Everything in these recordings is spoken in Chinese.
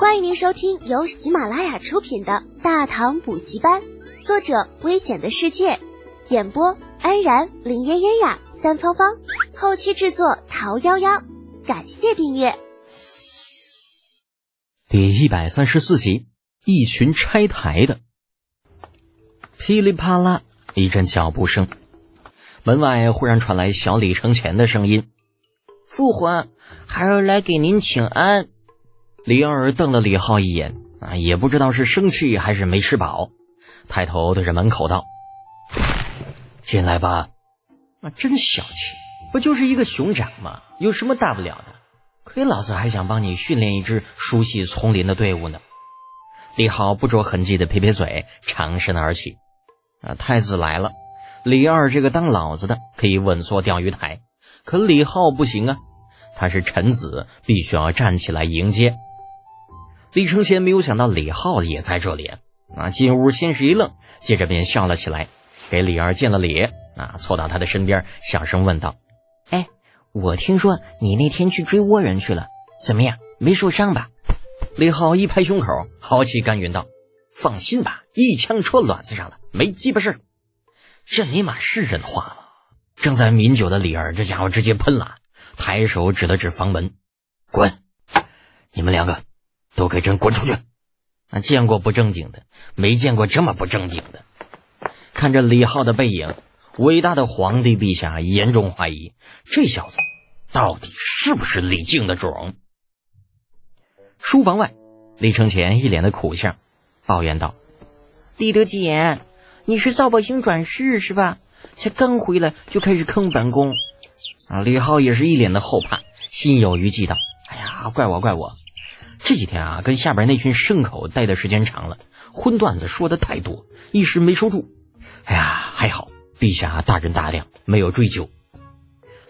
欢迎您收听由喜马拉雅出品的《大唐补习班》，作者：危险的世界，演播：安然、林嫣嫣呀、三芳芳，后期制作：桃夭夭。感谢订阅。第一百三十四集，一群拆台的，噼里啪啦一阵脚步声，门外忽然传来小李承前的声音：“父皇，孩儿来给您请安。”李二瞪了李浩一眼，啊，也不知道是生气还是没吃饱，抬头对着门口道：“进来吧。”啊，真小气，不就是一个熊掌吗？有什么大不了的？亏老子还想帮你训练一支熟悉丛林的队伍呢。李浩不着痕迹的撇撇嘴，长身而起。啊，太子来了，李二这个当老子的可以稳坐钓鱼台，可李浩不行啊，他是臣子，必须要站起来迎接。李承前没有想到李浩也在这里，啊，进屋先是一愣，接着便笑了起来，给李二见了礼，啊，凑到他的身边，小声问道：“哎，我听说你那天去追倭人去了，怎么样？没受伤吧？”李浩一拍胸口，豪气干云道：“放心吧，一枪戳卵子上了，没鸡巴事。”这尼玛是人话吗？正在抿酒的李二，这家伙直接喷了，抬手指了指房门：“滚！你们两个。”都给朕滚出去！啊，见过不正经的，没见过这么不正经的。看着李浩的背影，伟大的皇帝陛下严重怀疑这小子到底是不是李靖的种。书房外，李承前一脸的苦相，抱怨道：“李德简，你是造宝星转世是吧？才刚回来就开始坑本宫。”啊，李浩也是一脸的后怕，心有余悸道：“哎呀，怪我，怪我。”这几天啊，跟下边那群牲口待的时间长了，荤段子说的太多，一时没收住。哎呀，还好陛下大人大量，没有追究。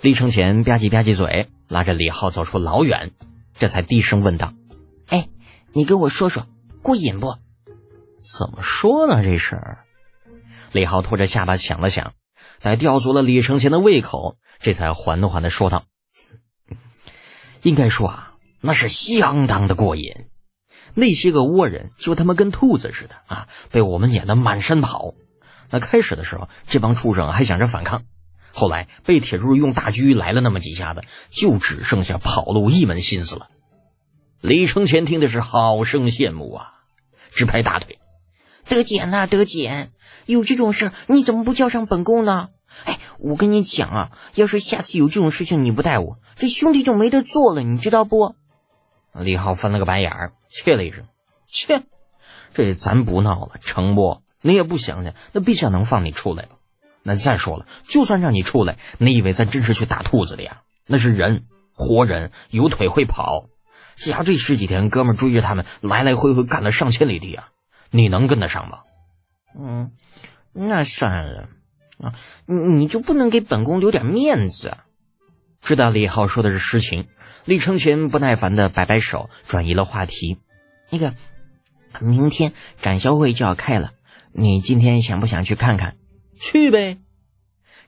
李承前吧唧吧唧嘴，拉着李浩走出老远，这才低声问道：“哎，你跟我说说，过瘾不？”怎么说呢？这事儿，李浩拖着下巴想了想，待吊足了李承前的胃口，这才缓缓的说道：“应该说啊。”那是相当的过瘾，那些个倭人就他妈跟兔子似的啊，被我们撵得满山跑。那开始的时候，这帮畜生还想着反抗，后来被铁柱用大狙来了那么几下子，就只剩下跑路一门心思了。李承前听的是好生羡慕啊，直拍大腿：“德简呐，德简，有这种事你怎么不叫上本宫呢？哎，我跟你讲啊，要是下次有这种事情你不带我，这兄弟就没得做了，你知道不？”李浩翻了个白眼儿，切了一声：“切，这咱不闹了，成不？你也不想想，那陛下能放你出来吗？那再说了，就算让你出来，你以为咱真是去打兔子的呀？那是人，活人，有腿会跑。家这十几天，哥们追着他们来来回回干了上千里地啊，你能跟得上吗？嗯，那算了啊，你你就不能给本宫留点面子？知道李浩说的是实情。”李承前不耐烦的摆摆手，转移了话题。那个，明天展销会就要开了，你今天想不想去看看？去呗。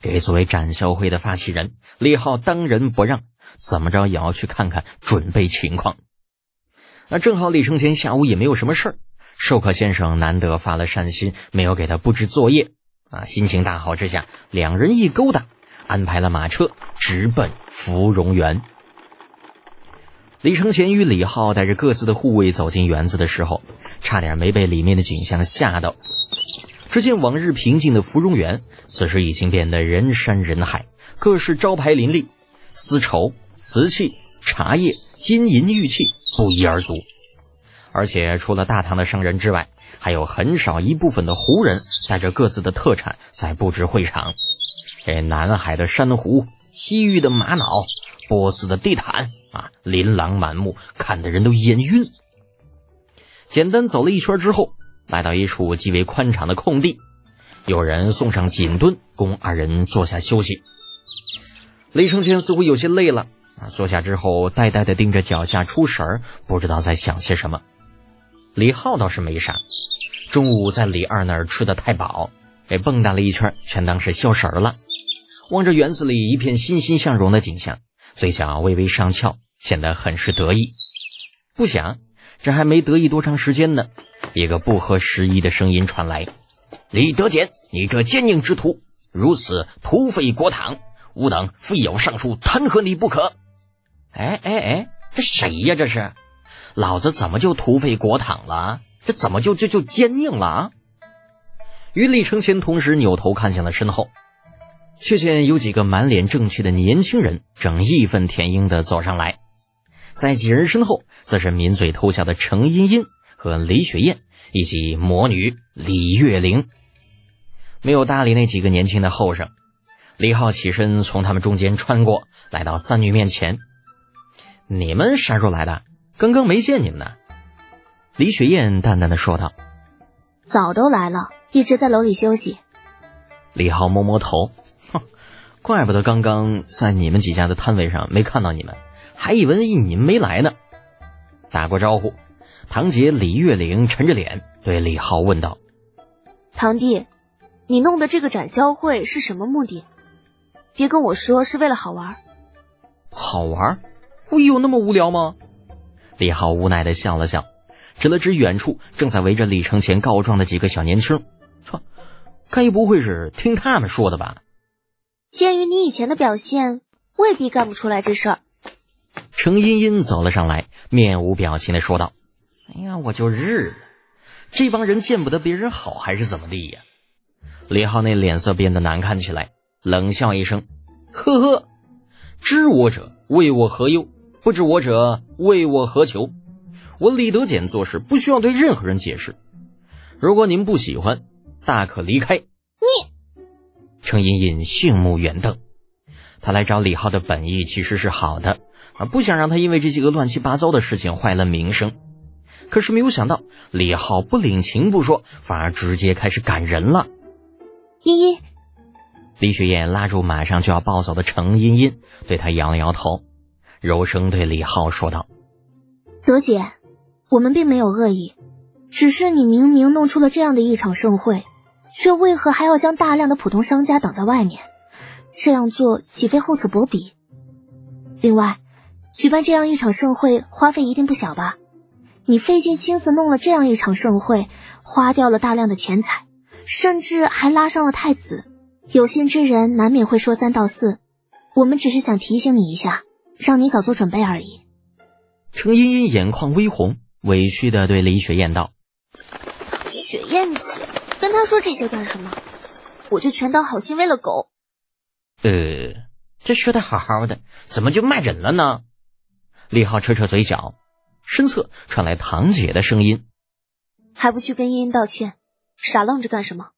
给作为展销会的发起人，李浩当仁不让，怎么着也要去看看，准备情况。那正好李承前下午也没有什么事儿，授课先生难得发了善心，没有给他布置作业啊，心情大好之下，两人一勾搭，安排了马车直奔芙蓉园。李承前与李浩带着各自的护卫走进园子的时候，差点没被里面的景象吓到。只见往日平静的芙蓉园，此时已经变得人山人海，各式招牌林立，丝绸、瓷器、茶叶、金银玉器不一而足。而且除了大唐的商人之外，还有很少一部分的胡人带着各自的特产在布置会场。这南海的珊瑚，西域的玛瑙，波斯的地毯。啊，琳琅满目，看的人都眼晕。简单走了一圈之后，来到一处极为宽敞的空地，有人送上锦墩，供二人坐下休息。李承前似乎有些累了，坐下之后呆呆的盯着脚下出神儿，不知道在想些什么。李浩倒是没啥，中午在李二那儿吃的太饱，给蹦跶了一圈，全当是消神儿了。望着园子里一片欣欣向荣的景象。嘴角微微上翘，显得很是得意。不想这还没得意多长时间呢，一个不合时宜的声音传来：“李德简，你这奸佞之徒，如此土匪国堂，吾等非要上书弹劾你不可。”哎哎哎，这谁呀？这是，老子怎么就土匪国堂了？这怎么就就就奸佞了啊？于李承前同时扭头看向了身后，却见有几个满脸正气的年轻人正义愤填膺地走上来。在几人身后，则是抿嘴偷笑的程茵茵和李雪燕，以及魔女李月玲。没有搭理那几个年轻的后生，李浩起身从他们中间穿过来到三女面前：“你们啥时候来的？刚刚没见你们呢。”李雪燕淡淡的说道：“早都来了，一直在楼里休息。”李浩摸摸头，哼，怪不得刚刚在你们几家的摊位上没看到你们。还以为你们没来呢。打过招呼，堂姐李月玲沉着脸对李浩问道：“堂弟，你弄的这个展销会是什么目的？别跟我说是为了好玩。”“好玩？我有那么无聊吗？”李浩无奈的笑了笑，指了指远处正在围着李承前告状的几个小年轻，说：“该不会是听他们说的吧？”鉴于你以前的表现，未必干不出来这事儿。程茵茵走了上来，面无表情的说道：“哎呀，我就日了，这帮人见不得别人好，还是怎么地呀？”李浩那脸色变得难看起来，冷笑一声：“呵呵，知我者谓我何忧？不知我者谓我何求？我李德简做事不需要对任何人解释。如果您不喜欢，大可离开。”你，程茵茵杏目圆瞪，他来找李浩的本意其实是好的。啊，不想让他因为这些个乱七八糟的事情坏了名声，可是没有想到李浩不领情不说，反而直接开始赶人了。茵茵，李雪燕拉住马上就要暴走的程茵茵，对她摇了摇头，柔声对李浩说道：“德姐，我们并没有恶意，只是你明明弄出了这样的一场盛会，却为何还要将大量的普通商家挡在外面？这样做岂非厚此薄彼？另外。”举办这样一场盛会，花费一定不小吧？你费尽心思弄了这样一场盛会，花掉了大量的钱财，甚至还拉上了太子。有心之人难免会说三道四，我们只是想提醒你一下，让你早做准备而已。程茵茵眼眶微红，委屈的对李雪燕道：“，跟他说这些干什么？我就全当好心喂了狗。”呃，这说的好好的，怎么就骂人了呢？李浩扯扯嘴角，身侧传来堂姐的声音：“还不去跟茵茵道歉，傻愣着干什么？”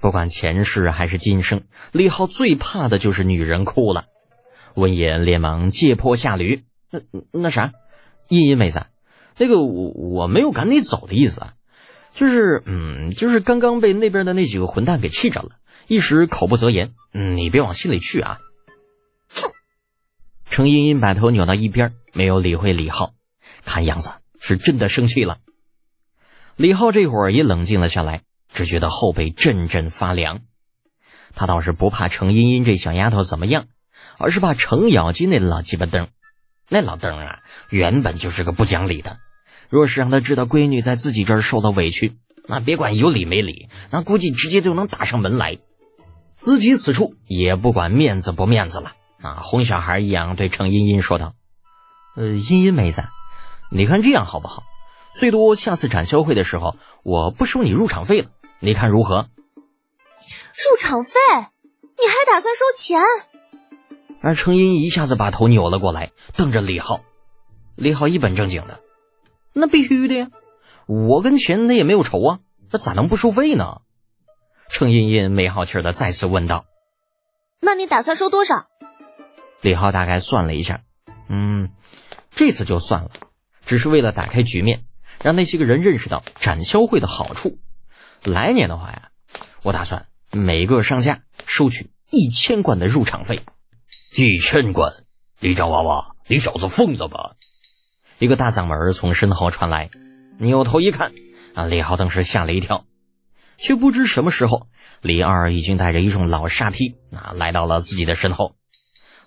不管前世还是今生，李浩最怕的就是女人哭了。闻言，连忙借坡下驴：“那那啥，茵茵妹子，那个我我没有赶你走的意思啊，就是嗯，就是刚刚被那边的那几个混蛋给气着了，一时口不择言，嗯，你别往心里去啊。”程茵茵把头扭到一边，没有理会李浩，看样子是真的生气了。李浩这会儿也冷静了下来，只觉得后背阵阵发凉。他倒是不怕程茵茵这小丫头怎么样，而是怕程咬金那老鸡巴灯。那老登啊，原本就是个不讲理的。若是让他知道闺女在自己这儿受了委屈，那别管有理没理，那估计直接就能打上门来。自己此处也不管面子不面子了。啊，哄小孩一样对程茵茵说道：“呃，茵茵妹子，你看这样好不好？最多下次展销会的时候，我不收你入场费了，你看如何？”入场费？你还打算收钱？而程茵一下子把头扭了过来，瞪着李浩。李浩一本正经的：“那必须的呀，我跟钱他也没有仇啊，那咋能不收费呢？”程茵茵没好气的再次问道：“那你打算收多少？”李浩大概算了一下，嗯，这次就算了，只是为了打开局面，让那些个人认识到展销会的好处。来年的话呀，我打算每个商家收取一千贯的入场费。一千贯，李张娃娃，你小子疯了吧？一个大嗓门从身后传来，扭头一看，啊，李浩当时吓了一跳，却不知什么时候，李二已经带着一众老沙皮啊来到了自己的身后。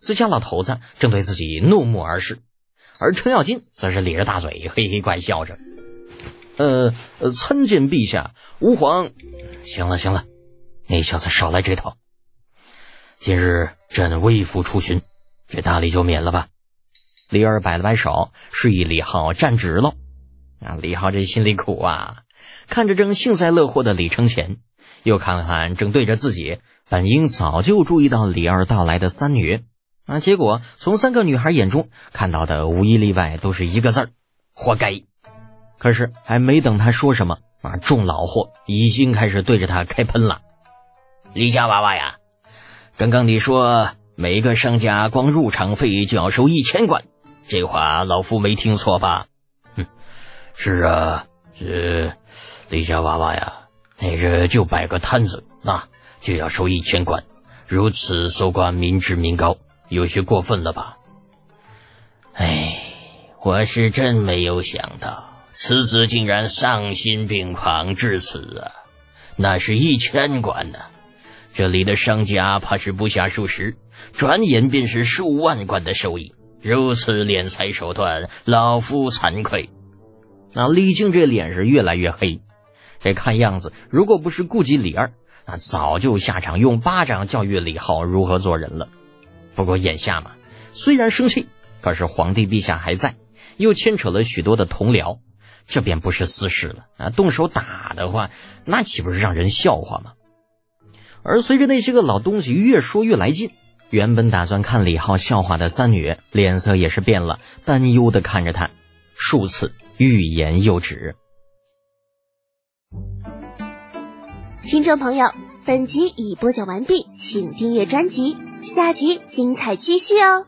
自家老头子正对自己怒目而视，而程咬金则是咧着大嘴，嘿嘿怪笑着。呃，参见陛下，吾皇。行了行了，那小子少来这套。今日朕微服出巡，这大礼就免了吧。李二摆了摆手，示意李浩站直了。啊，李浩这心里苦啊，看着正幸灾乐祸的李承前，又看了看正对着自己，本应早就注意到李二到来的三女，啊，结果从三个女孩眼中看到的无一例外都是一个字儿：活该。可是还没等他说什么啊，众老货已经开始对着他开喷了。李家娃娃呀，刚刚你说每个商家光入场费就要收一千贯，这话老夫没听错吧？哼，是啊，这李家娃娃呀，那这就摆个摊子啊，就要收一千贯，如此搜刮民脂民膏，有些过分了吧？哎，我是真没有想到。此子竟然丧心病狂至此啊！那是一千贯呢，这里的商家怕是不下数十，转眼便是数万贯的收益。如此敛财手段，老夫惭愧。那李靖这脸是越来越黑，这看样子，如果不是顾及李二，那早就下场用巴掌教育李浩如何做人了。不过眼下嘛，虽然生气，可是皇帝陛下还在，又牵扯了许多的同僚。这便不是私事了啊！动手打的话，那岂不是让人笑话吗？而随着那些个老东西越说越来劲，原本打算看李浩笑话的三女脸色也是变了，担忧的看着他，数次欲言又止。听众朋友，本集已播讲完毕，请订阅专辑，下集精彩继续哦。